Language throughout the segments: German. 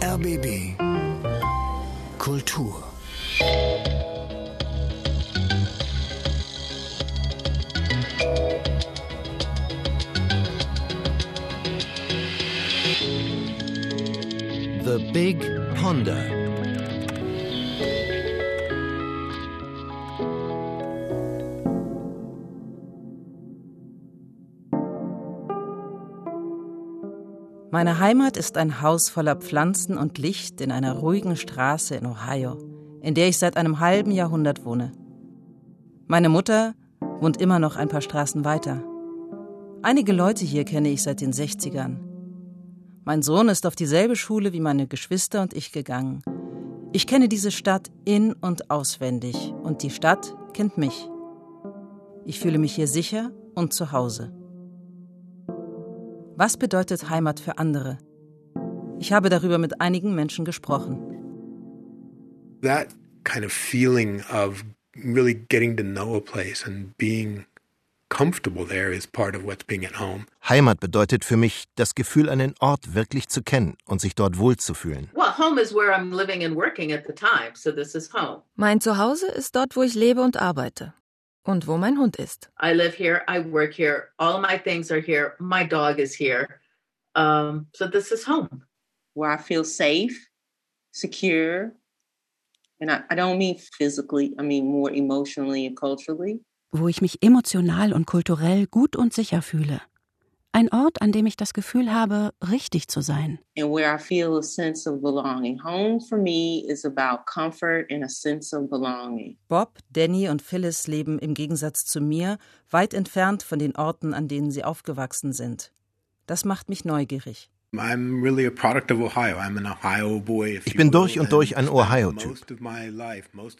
RBB Kultur. The Big Ponder Meine Heimat ist ein Haus voller Pflanzen und Licht in einer ruhigen Straße in Ohio, in der ich seit einem halben Jahrhundert wohne. Meine Mutter wohnt immer noch ein paar Straßen weiter. Einige Leute hier kenne ich seit den 60ern. Mein Sohn ist auf dieselbe Schule wie meine Geschwister und ich gegangen. Ich kenne diese Stadt in und auswendig und die Stadt kennt mich. Ich fühle mich hier sicher und zu Hause. Was bedeutet Heimat für andere? Ich habe darüber mit einigen Menschen gesprochen. That kind of feeling of really getting to know a place and being comfortable there is part of what's being at home. Heimat bedeutet für mich, das Gefühl, einen Ort wirklich zu kennen und sich dort wohlzufühlen. Mein Zuhause ist dort, wo ich lebe und arbeite und wo mein Hund ist. I live here, I work here, all my things are here, my dog is here. Um, so this is home. Where I feel safe, secure, and I, I don't mean physically, I mean more emotionally and culturally. Wo ich mich emotional und kulturell gut und sicher fühle. Ein Ort, an dem ich das Gefühl habe, richtig zu sein. And where I feel a sense of belonging. Home for me is about comfort and a sense of belonging. Bob, Danny und Phyllis leben im Gegensatz zu mir weit entfernt von den Orten, an denen sie aufgewachsen sind. Das macht mich neugierig. Ich bin durch und durch ein Ohio-Typ.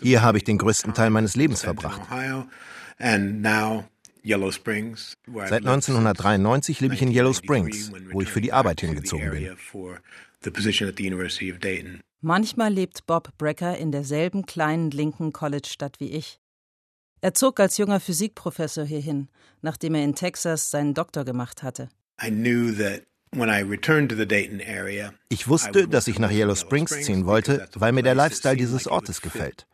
Hier habe ich den größten Teil meines Lebens verbracht. Seit 1993 lebe ich in Yellow Springs, wo ich für die Arbeit hingezogen bin. Manchmal lebt Bob Brecker in derselben kleinen linken College-Stadt wie ich. Er zog als junger Physikprofessor hierhin, nachdem er in Texas seinen Doktor gemacht hatte. Ich wusste, dass ich nach Yellow Springs ziehen wollte, weil mir der Lifestyle dieses Ortes gefällt.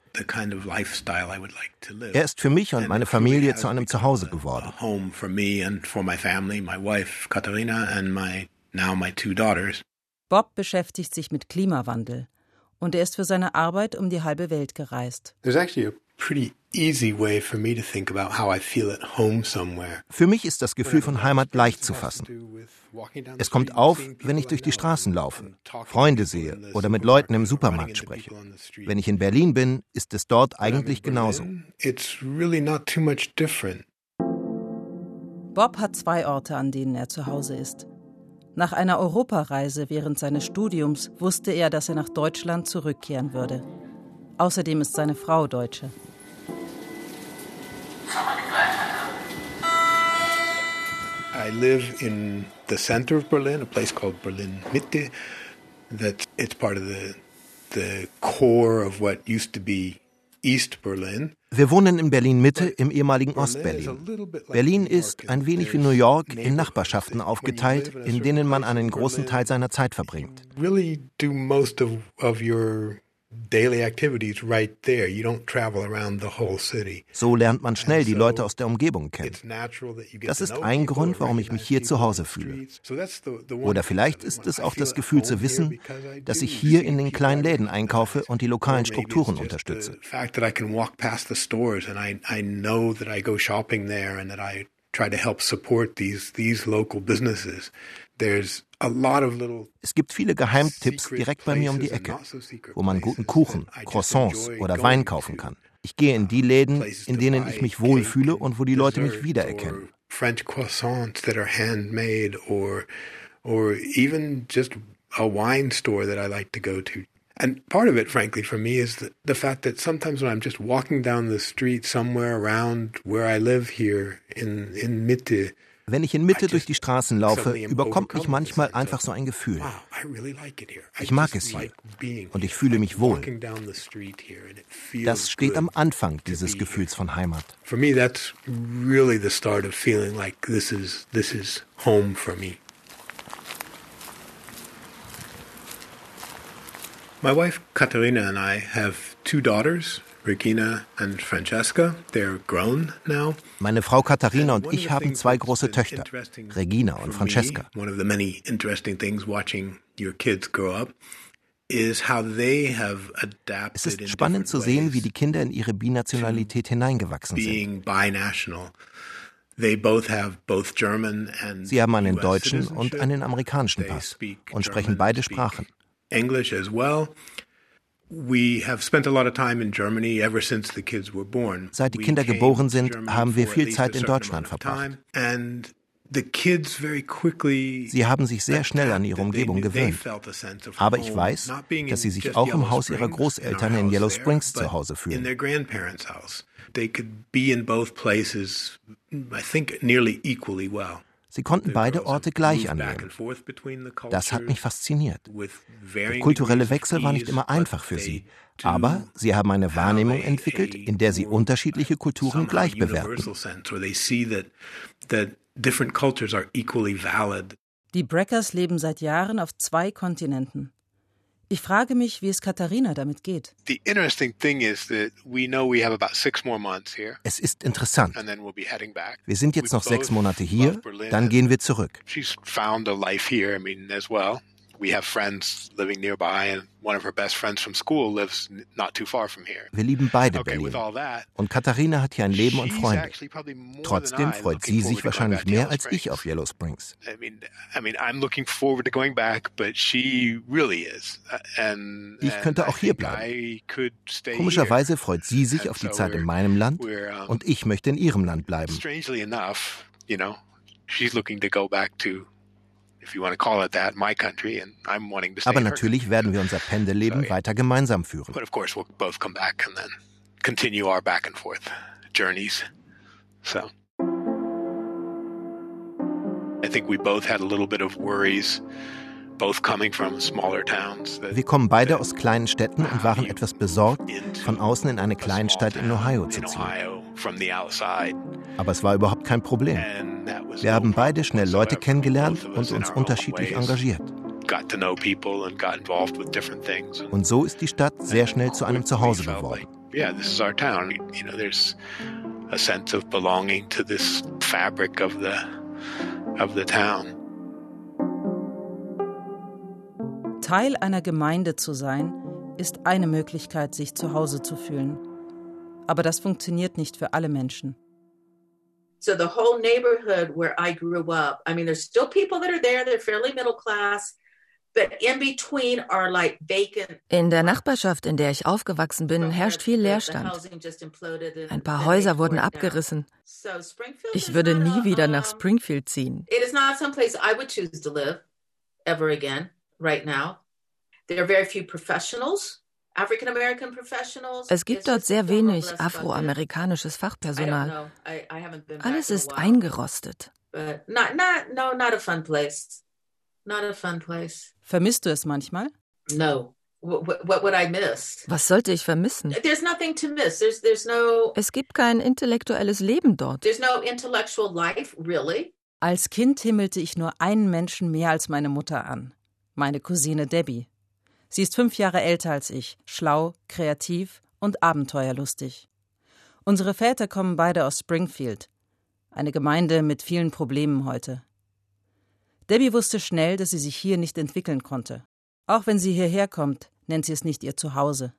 Er ist für mich und meine Familie zu einem Zuhause geworden. Bob beschäftigt sich mit Klimawandel und er ist für seine Arbeit um die halbe Welt gereist. Für mich ist das Gefühl von Heimat leicht zu fassen. Es kommt auf, wenn ich durch die Straßen laufe, Freunde sehe oder mit Leuten im Supermarkt spreche. Wenn ich in Berlin bin, ist es dort eigentlich genauso. Bob hat zwei Orte, an denen er zu Hause ist. Nach einer Europareise während seines Studiums wusste er, dass er nach Deutschland zurückkehren würde. Außerdem ist seine Frau Deutsche. I live in the center of Berlin, a place called Berlin Mitte. That it's part of the the core of what used to be East Berlin. Wir wohnen in Berlin Mitte im ehemaligen Ostberlin. Berlin ist ein wenig wie New York in Nachbarschaften aufgeteilt, in denen man einen großen Teil seiner Zeit verbringt. Really do most of, of your daily activities right there. You don't travel around the whole city. So lernt man schnell die Leute aus der Umgebung kennen. Das ist ein Grund, warum ich mich hier zu Hause fühle. Oder vielleicht ist es auch das Gefühl zu wissen, dass ich hier in den kleinen Läden einkaufe und die lokalen Strukturen unterstütze. Try to help support these these local businesses. There's es gibt viele Geheimtipps direkt bei mir um die Ecke, wo man guten Kuchen, Croissants oder Wein kaufen kann. Ich gehe in die Läden, in denen ich mich wohlfühle und wo die Leute mich wiedererkennen. French croissants that are handmade or or even just a wine store that I like to go to. And part of it, frankly, for me is the, the fact that sometimes when I'm just walking down the street somewhere around where I live here in, in Mitte, wenn ich in Mitte durch die Straßen laufe, überkommt mich manchmal einfach so ein Gefühl. Ich mag es hier und ich fühle mich wohl. Das steht am Anfang dieses Gefühls von Heimat. For me that's really the start of feeling like this is this is home for me. My wife Katarina and I have two daughters, Regina and Francesca. They're grown now. Meine Frau Katharina und ich haben zwei große Töchter, Regina und Francesca. One of the many interesting things watching your kids grow up es ist spannend zu sehen, wie die Kinder in ihre Binationalität hineingewachsen sind. Sie haben einen deutschen und einen amerikanischen Pass und sprechen beide Sprachen. Well. Seit die Kinder geboren sind, haben wir viel Zeit in Deutschland verbracht. Sie haben sich sehr schnell an ihre Umgebung gewöhnt. Aber ich weiß, dass sie sich auch im Haus ihrer Großeltern in Yellow Springs zu Hause fühlen. Sie konnten beide Orte gleich annehmen. Das hat mich fasziniert. Der kulturelle Wechsel war nicht immer einfach für sie, aber sie haben eine Wahrnehmung entwickelt, in der sie unterschiedliche Kulturen gleich bewerten. Die Breckers leben seit Jahren auf zwei Kontinenten. Ich frage mich, wie es Katharina damit geht. Es ist interessant. Wir sind jetzt noch sechs Monate hier, dann gehen wir zurück. We have friends living nearby, and one of her best friends from school lives not too far from here. Wir lieben beide okay, Berlin. Und Katharina hat hier ein Leben und Freunde. Trotzdem freut sie sich wahrscheinlich mehr als ich auf Yellow Springs. Ich könnte auch hier bleiben. Komischerweise freut sie sich auf die Zeit in meinem Land und ich möchte in ihrem Land bleiben. Strangely enough, you know, she's looking to go back to aber natürlich werden wir unser Pendelleben weiter gemeinsam führen. Wir kommen beide aus kleinen Städten und waren etwas besorgt, von außen in eine Kleinstadt in Ohio zu ziehen. Aber es war überhaupt kein Problem. Wir haben beide schnell Leute kennengelernt und uns unterschiedlich engagiert. Und so ist die Stadt sehr schnell zu einem Zuhause geworden. a sense of belonging to this fabric of the of the town. Teil einer Gemeinde zu sein, ist eine Möglichkeit, sich zu Hause zu fühlen. Aber das funktioniert nicht für alle Menschen. So the whole neighborhood where I grew up, I mean, there's still people that are there, they're fairly middle class. In der Nachbarschaft, in der ich aufgewachsen bin, herrscht viel Leerstand. Ein paar Häuser wurden abgerissen. Ich würde nie wieder nach Springfield ziehen. Es gibt dort sehr wenig afroamerikanisches Fachpersonal. Alles ist eingerostet. Vermisst du es manchmal? Was sollte ich vermissen? There's nothing to miss. There's, there's no, es gibt kein intellektuelles Leben dort. There's no intellectual life, really. Als Kind himmelte ich nur einen Menschen mehr als meine Mutter an. Meine Cousine Debbie. Sie ist fünf Jahre älter als ich, schlau, kreativ und abenteuerlustig. Unsere Väter kommen beide aus Springfield, eine Gemeinde mit vielen Problemen heute. Debbie wusste schnell, dass sie sich hier nicht entwickeln konnte. Auch wenn sie hierher kommt, nennt sie es nicht ihr Zuhause.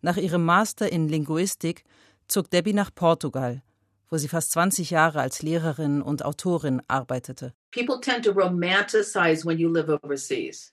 Nach ihrem Master in Linguistik zog Debbie nach Portugal, wo sie fast 20 Jahre als Lehrerin und Autorin arbeitete. People tend to romanticize when you live overseas.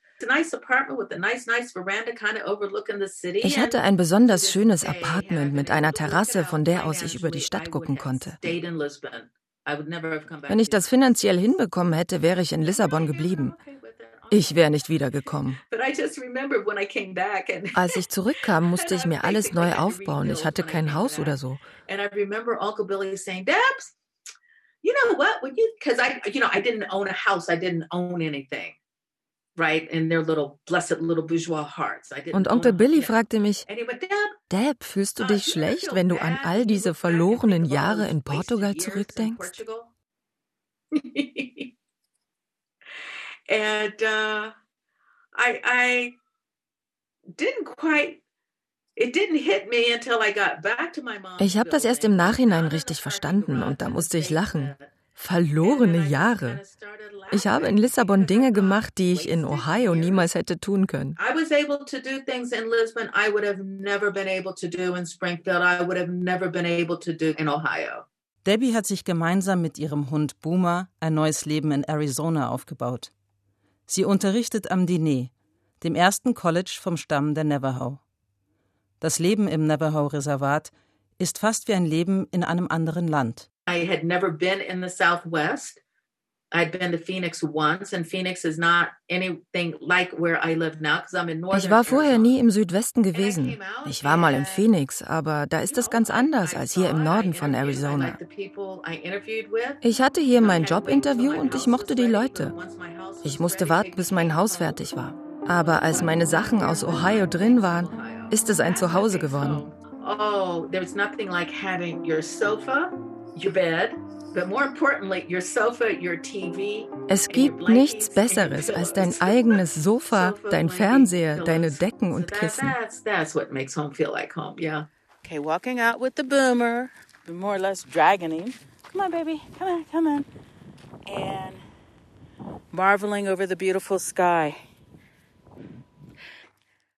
Ich hatte ein besonders schönes Apartment mit einer Terrasse, von der aus ich über die Stadt gucken konnte. Wenn ich das finanziell hinbekommen hätte, wäre ich in Lissabon geblieben. Ich wäre nicht wiedergekommen. Als ich zurückkam, musste ich mir alles neu aufbauen. Ich hatte kein Haus oder so. You know what? When you, because I, you know, I didn't own a house. I didn't own anything. Und Onkel Billy fragte mich, Deb, fühlst du dich schlecht, wenn du an all diese verlorenen Jahre in Portugal zurückdenkst? and uh, I, I didn't quite ich habe das erst im Nachhinein richtig verstanden und da musste ich lachen. Verlorene Jahre. Ich habe in Lissabon Dinge gemacht, die ich in Ohio niemals hätte tun können. Debbie hat sich gemeinsam mit ihrem Hund Boomer ein neues Leben in Arizona aufgebaut. Sie unterrichtet am Diné, dem ersten College vom Stamm der Navajo. Das Leben im Navajo-Reservat ist fast wie ein Leben in einem anderen Land. I had never been in the Southwest. I'd been to Phoenix once, and Phoenix is not anything like where I live now, because I'm in northern Ich war vorher nie im Südwesten gewesen. Ich war mal in Phoenix, aber da ist es ganz anders als hier im Norden von Arizona. Ich hatte hier mein Jobinterview und ich mochte die Leute. Ich musste warten, bis mein Haus fertig war. Aber als meine Sachen aus Ohio drin waren, ist es ein Zuhause geworden. Oh, there's nothing like having your sofa your bed, but more importantly, your sofa, your TV. Es gibt nichts Besseres als dein eigenes Sofa, dein Fernseher, deine Decken und Kissen. That's, that's what makes home feel like home, yeah. Okay, walking out with the boomer, more or less dragging him. Come on, baby, come on, come on. And marveling over the beautiful sky.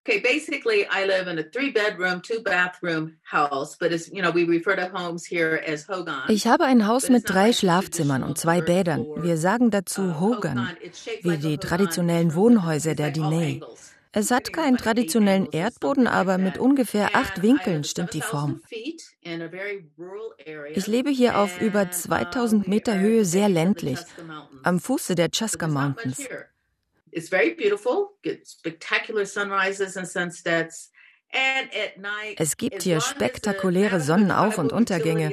Okay, basically, I live in a three-bedroom, two-bathroom house, but as you know, we refer to homes here as Hogan. Ich habe ein Haus mit drei Schlafzimmern und zwei Bädern. Wir sagen dazu uh, Hogan, wie die traditionellen Wohnhäuser der Diné. Es hat keinen traditionellen Erdboden, aber mit ungefähr acht Winkeln stimmt die Form. Ich lebe hier auf über 2000 Meter Höhe sehr ländlich, am Fuße der Chaska Mountains. It's very beautiful, get spectacular sunrises and sunsets. Es gibt hier spektakuläre Sonnenauf- und Untergänge.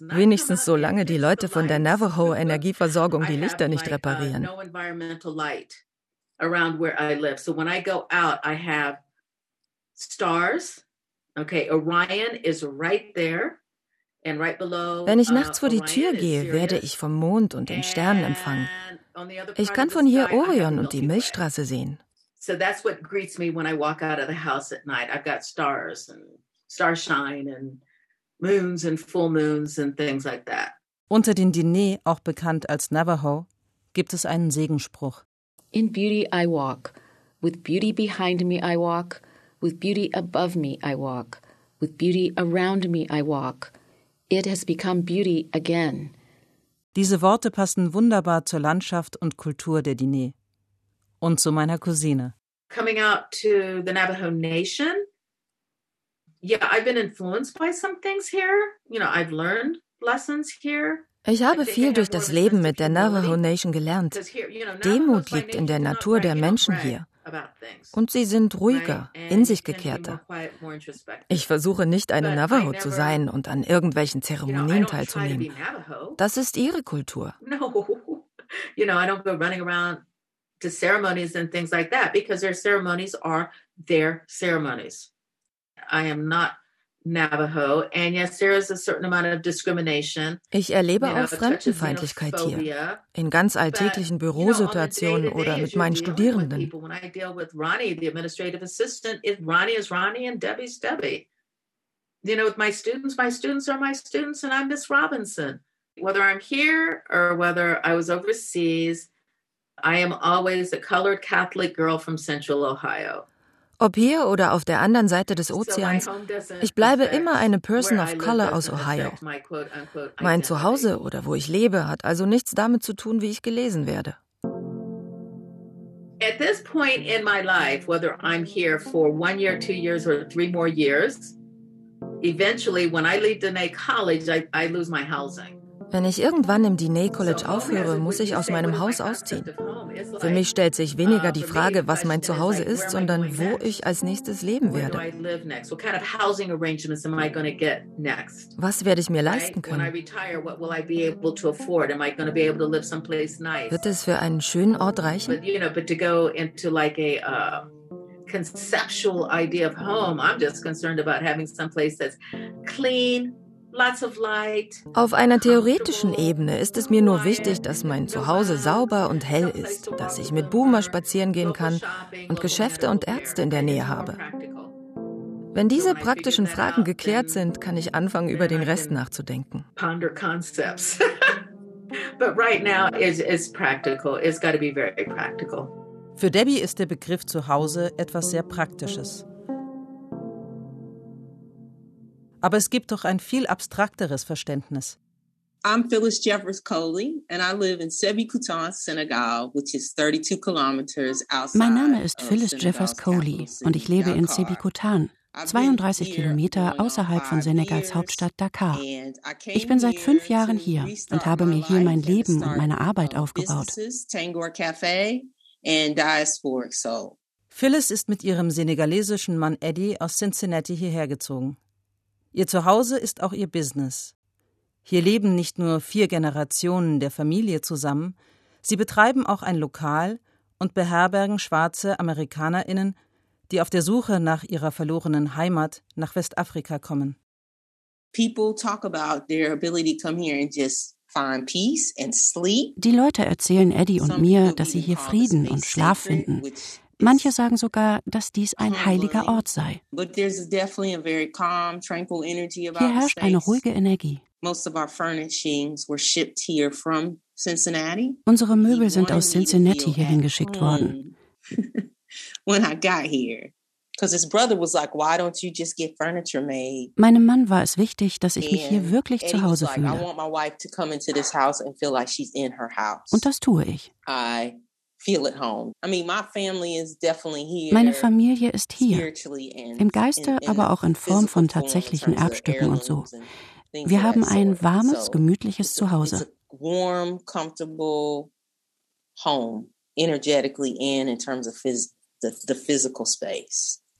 Wenigstens solange die Leute von der Navajo Energieversorgung die Lichter nicht reparieren. around where I live. So when I go out, I have stars. Okay, Orion is right there. Wenn ich nachts vor die Tür gehe, werde ich vom Mond und den Sternen empfangen. Ich kann von hier Orion und die Milchstraße sehen. So that's what greets me when I walk out of the house at night. I've got stars and starshine and moons and full moons and things like that. Unter den Diné, auch bekannt als Navajo, gibt es einen Segenspruch. In beauty I walk, with beauty behind me I walk, with beauty above me I walk, with beauty around me I walk. It has become beauty again. Diese Worte passen wunderbar zur Landschaft und Kultur der Diné und zu meiner Cousine. Coming out to the Navajo Nation, yeah, I've been influenced by some things here. You know, I've learned lessons here. Ich habe viel durch das Leben mit der Navajo Nation gelernt. Demut liegt in der Natur der Menschen hier. Und sie sind ruhiger, in sich gekehrter. Ich versuche nicht eine Navajo zu sein und an irgendwelchen Zeremonien teilzunehmen. Das ist ihre Kultur. You know, I don't go running around to ceremonies and things like that because their ceremonies are their ceremonies. I am not ich erlebe auch Fremdenfeindlichkeit hier, in ganz alltäglichen Bürosituationen oder mit meinen Studierenden. You know, with my students, my students are my students, and I'm Miss Robinson. Whether I'm here or whether I was overseas, I am always a colored Catholic girl from Central Ohio. Ob hier oder auf der anderen Seite des Ozeans, ich bleibe immer eine Person of Color aus Ohio. Mein Zuhause oder wo ich lebe hat also nichts damit zu tun, wie ich gelesen werde. At this point in my life, whether I'm here for one year, two years, or three more years, eventually when I leave Dene College, I, I lose my housing. Wenn ich irgendwann im Diné College aufhöre, muss ich aus meinem Haus ausziehen. Für mich stellt sich weniger die Frage, was mein Zuhause ist, sondern wo ich als nächstes leben werde. Was werde ich mir leisten können? Wird es für einen schönen Ort reichen? conceptual idea of home. I'm just concerned about having some place that's clean, auf einer theoretischen Ebene ist es mir nur wichtig, dass mein Zuhause sauber und hell ist, dass ich mit Boomer spazieren gehen kann und Geschäfte und Ärzte in der Nähe habe. Wenn diese praktischen Fragen geklärt sind, kann ich anfangen, über den Rest nachzudenken. Für Debbie ist der Begriff Zuhause etwas sehr Praktisches. Aber es gibt doch ein viel abstrakteres Verständnis. I'm Phyllis Jeffers Coley and I live in Sebikutan, Senegal, which is 32 kilometers outside Mein Name ist Phyllis Jeffers Coley und ich lebe in Sebikutan, 32 Kilometer außerhalb von Senegals Hauptstadt Dakar. Ich bin seit fünf Jahren hier und habe mir hier mein Leben und meine Arbeit aufgebaut. Phyllis ist mit ihrem senegalesischen Mann Eddie aus Cincinnati hierher gezogen. Ihr Zuhause ist auch ihr Business. Hier leben nicht nur vier Generationen der Familie zusammen, sie betreiben auch ein Lokal und beherbergen schwarze Amerikanerinnen, die auf der Suche nach ihrer verlorenen Heimat nach Westafrika kommen. Die Leute erzählen Eddie und mir, dass sie hier Frieden und Schlaf finden. Manche sagen sogar, dass dies ein heiliger Ort sei. Hier herrscht eine ruhige Energie. Unsere Möbel sind aus Cincinnati hierhin geschickt worden. Meinem Mann war es wichtig, dass ich mich hier wirklich zu Hause fühle. Und das tue ich. Meine Familie ist hier, im Geiste, aber auch in Form von tatsächlichen Erbstücken und so. Wir haben ein warmes, gemütliches Zuhause.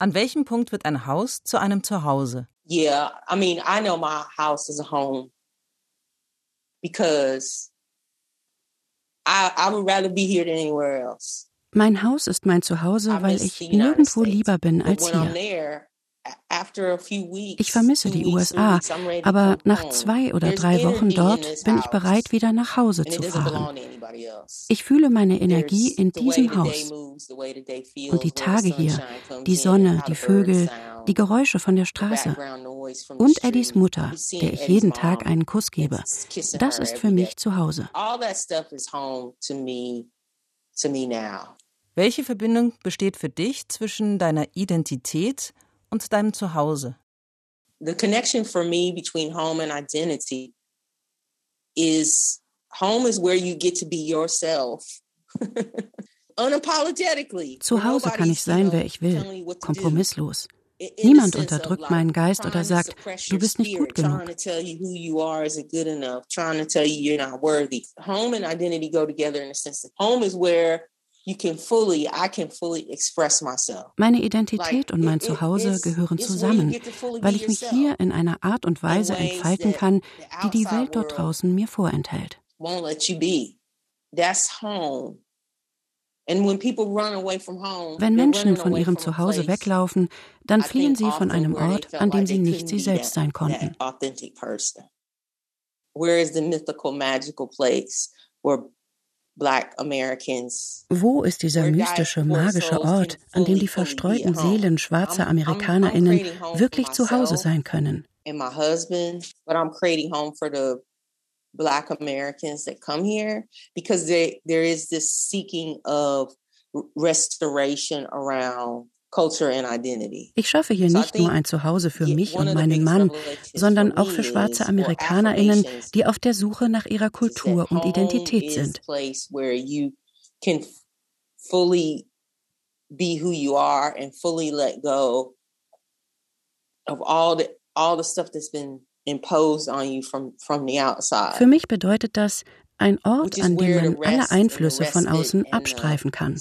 An welchem Punkt wird ein Haus zu einem Zuhause? Yeah, I mean, I know my house is a home because I, I would rather be here than anywhere else. Mein Haus ist mein Zuhause, weil ich nirgendwo lieber bin als hier. Ich vermisse die USA, aber nach zwei oder drei Wochen dort bin ich bereit, wieder nach Hause zu fahren. Ich fühle meine Energie in diesem Haus. Und die Tage hier, die Sonne, die Vögel, die Geräusche von der Straße und Eddies Mutter, der ich jeden Tag einen Kuss gebe, das ist für mich zu Hause. Welche Verbindung besteht für dich zwischen deiner Identität und deinem Zuhause? The connection for me between home and identity is home is where you get to be yourself. Unapologetically. Zu Hause kann ich sein, wer ich will, kompromisslos. Niemand unterdrückt meinen Geist oder sagt, du bist nicht gut genug. Home and identity go together in a sense that home is where meine Identität und mein Zuhause gehören zusammen, weil ich mich hier in einer Art und Weise entfalten kann, die die Welt dort draußen mir vorenthält. Wenn Menschen von ihrem Zuhause weglaufen, dann fliehen sie von einem Ort, an dem sie nicht sie selbst sein konnten. Where is the mythical, magical place where wo ist dieser mystische, magische Ort, an dem die verstreuten Seelen schwarzer Amerikanerinnen wirklich zu Hause sein können? Black Americans that come here because there there is this seeking of restoration around culture and identity. ich schaffe hier nicht nur ein Zuhause für mich und meinen Mann, sondern auch für schwarze Amerikanerinnen, die auf der Suche nach ihrer Kultur und Identität sind. be who you are and fully let go of all the all the stuff that's been Für mich bedeutet das ein Ort, an dem man alle Einflüsse von außen uh, abstreifen kann.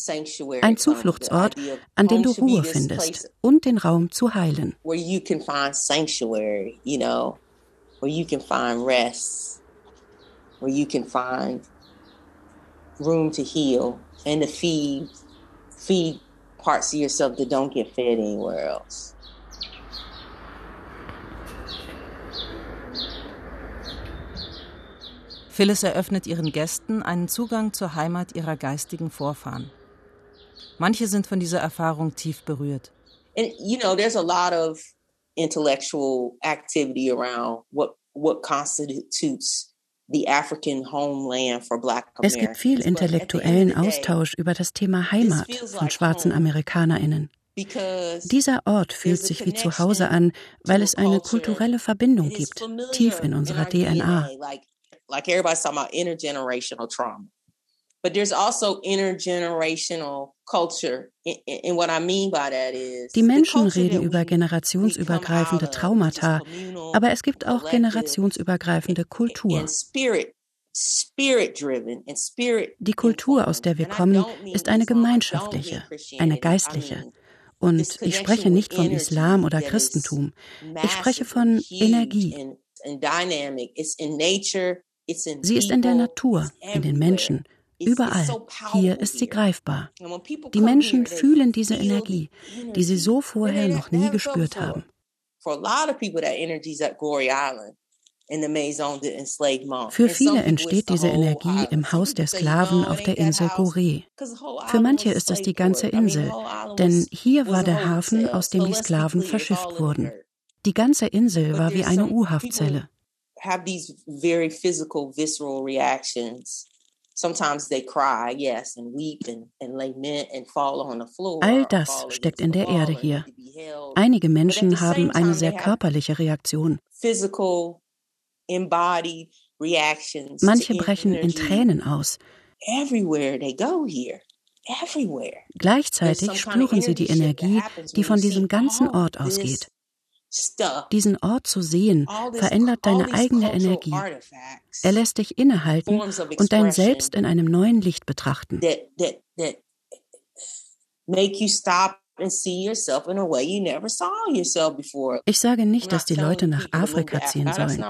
Ein Zufluchtsort, an dem du Ruhe findest und den Raum zu heilen. Where you can find sanctuary, you know, where you can find rest, where you can find room to heal and to feed, feed parts of yourself that don't get fed anywhere else. Phyllis eröffnet ihren Gästen einen Zugang zur Heimat ihrer geistigen Vorfahren. Manche sind von dieser Erfahrung tief berührt. And you know, there's a lot of intellectual activity around what what constitutes es gibt viel intellektuellen Austausch über das Thema Heimat von schwarzen Amerikanerinnen. Dieser Ort fühlt sich wie zu Hause an, weil es eine kulturelle Verbindung gibt, tief in unserer DNA. Like everybody's talking about intergenerational trauma. But there's also intergenerational culture. And what I mean by that is Die Menschen reden über generationsübergreifende Traumata, aber es gibt auch generationsübergreifende Kultur. Die Kultur, aus der wir kommen, ist eine gemeinschaftliche, eine geistliche. Und ich spreche nicht vom Islam oder Christentum. Ich spreche von Energie. Sie ist in der Natur, in den Menschen, überall. Hier ist sie greifbar. Die Menschen fühlen diese Energie, die sie so vorher noch nie gespürt haben. Für viele entsteht diese Energie im Haus der Sklaven auf der Insel Goree. Für manche ist es die ganze Insel, denn hier war der Hafen, aus dem die Sklaven verschifft wurden. Die ganze Insel war wie eine U-Haftzelle have these very physical, visceral reactions. Sometimes they cry, yes, and weep and, and lament and fall on the floor. All das steckt in der Erde hier. Einige Menschen haben eine sehr körperliche Reaktion. Physical, embodied reactions. Manche brechen in Tränen aus. Everywhere they go here. Everywhere. Gleichzeitig spüren sie die Energie, die von diesem ganzen Ort ausgeht. Diesen Ort zu sehen, verändert deine eigene Energie. Er lässt dich innehalten und dein Selbst in einem neuen Licht betrachten. Ich sage nicht, dass die Leute nach Afrika ziehen sollen.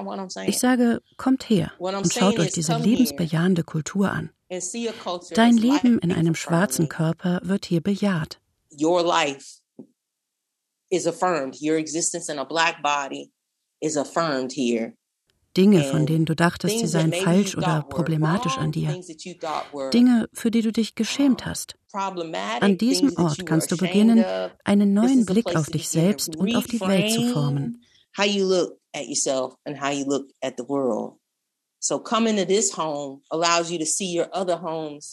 Ich sage, kommt her und schaut euch diese lebensbejahende Kultur an. Dein Leben in einem schwarzen Körper wird hier bejaht. Your life is affirmed. Your existence in a black body is affirmed here. Dinge, von denen du dachtest, sie seien falsch oder problematisch an dir. Dinge, für die du dich geschämt hast. An diesem Ort kannst du beginnen, einen neuen Blick auf dich selbst und auf die Welt zu formen.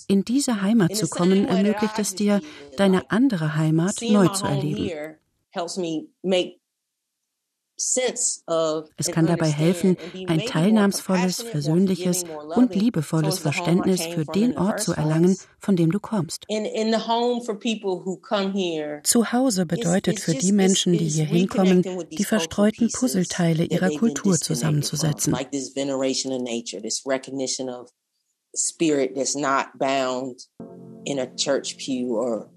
In diese Heimat zu kommen, ermöglicht es dir, deine andere Heimat neu zu erleben. Es kann dabei helfen, ein teilnahmsvolles, versöhnliches und liebevolles Verständnis für den Ort zu erlangen, von dem du kommst. Zuhause bedeutet für die Menschen, die hier hinkommen, die verstreuten Puzzleteile ihrer Kultur zusammenzusetzen. Spirit that's not bound in a church pew or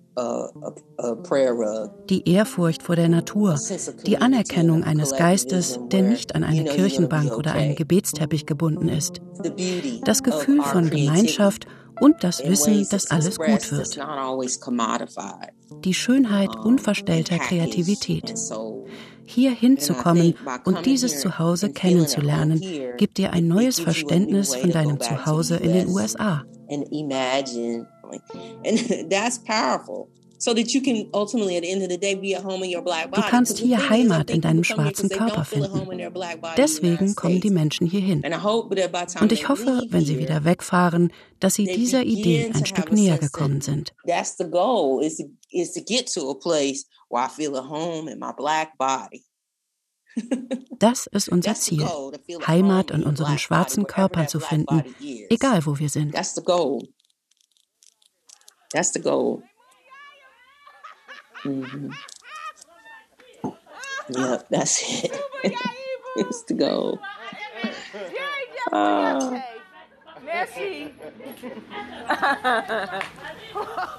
die Ehrfurcht vor der Natur, die Anerkennung eines Geistes, der nicht an eine Kirchenbank oder einen Gebetsteppich gebunden ist, das Gefühl von Gemeinschaft und das Wissen, dass alles gut wird. Die Schönheit unverstellter Kreativität. Hier hinzukommen und dieses Zuhause kennenzulernen, gibt dir ein neues Verständnis von deinem Zuhause in den USA. And that's powerful. Du kannst hier Heimat in deinem schwarzen Körper finden. Deswegen kommen die Menschen hierhin. Und ich hoffe, wenn sie wieder wegfahren, dass sie dieser Idee ein Stück näher gekommen sind. Das ist unser Ziel, Heimat in unseren schwarzen Körpern zu finden, egal wo wir sind. That's the goal. Mm-hmm. Yep, that's it. is to go. Uh,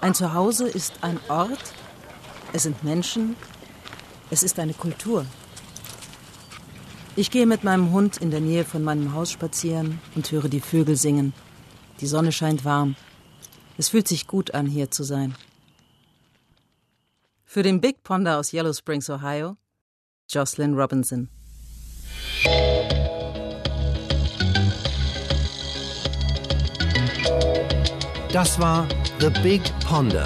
ein Zuhause ist ein Ort, es sind Menschen, es ist eine Kultur. Ich gehe mit meinem Hund in der Nähe von meinem Haus spazieren und höre die Vögel singen. Die Sonne scheint warm. Es fühlt sich gut an, hier zu sein. Für den Big Ponder aus Yellow Springs, Ohio, Jocelyn Robinson. Das war The Big Ponder.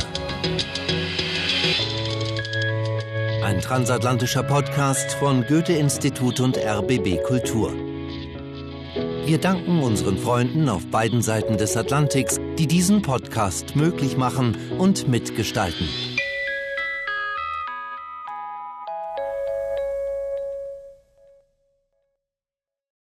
Ein transatlantischer Podcast von Goethe-Institut und RBB Kultur. Wir danken unseren Freunden auf beiden Seiten des Atlantiks, die diesen Podcast möglich machen und mitgestalten.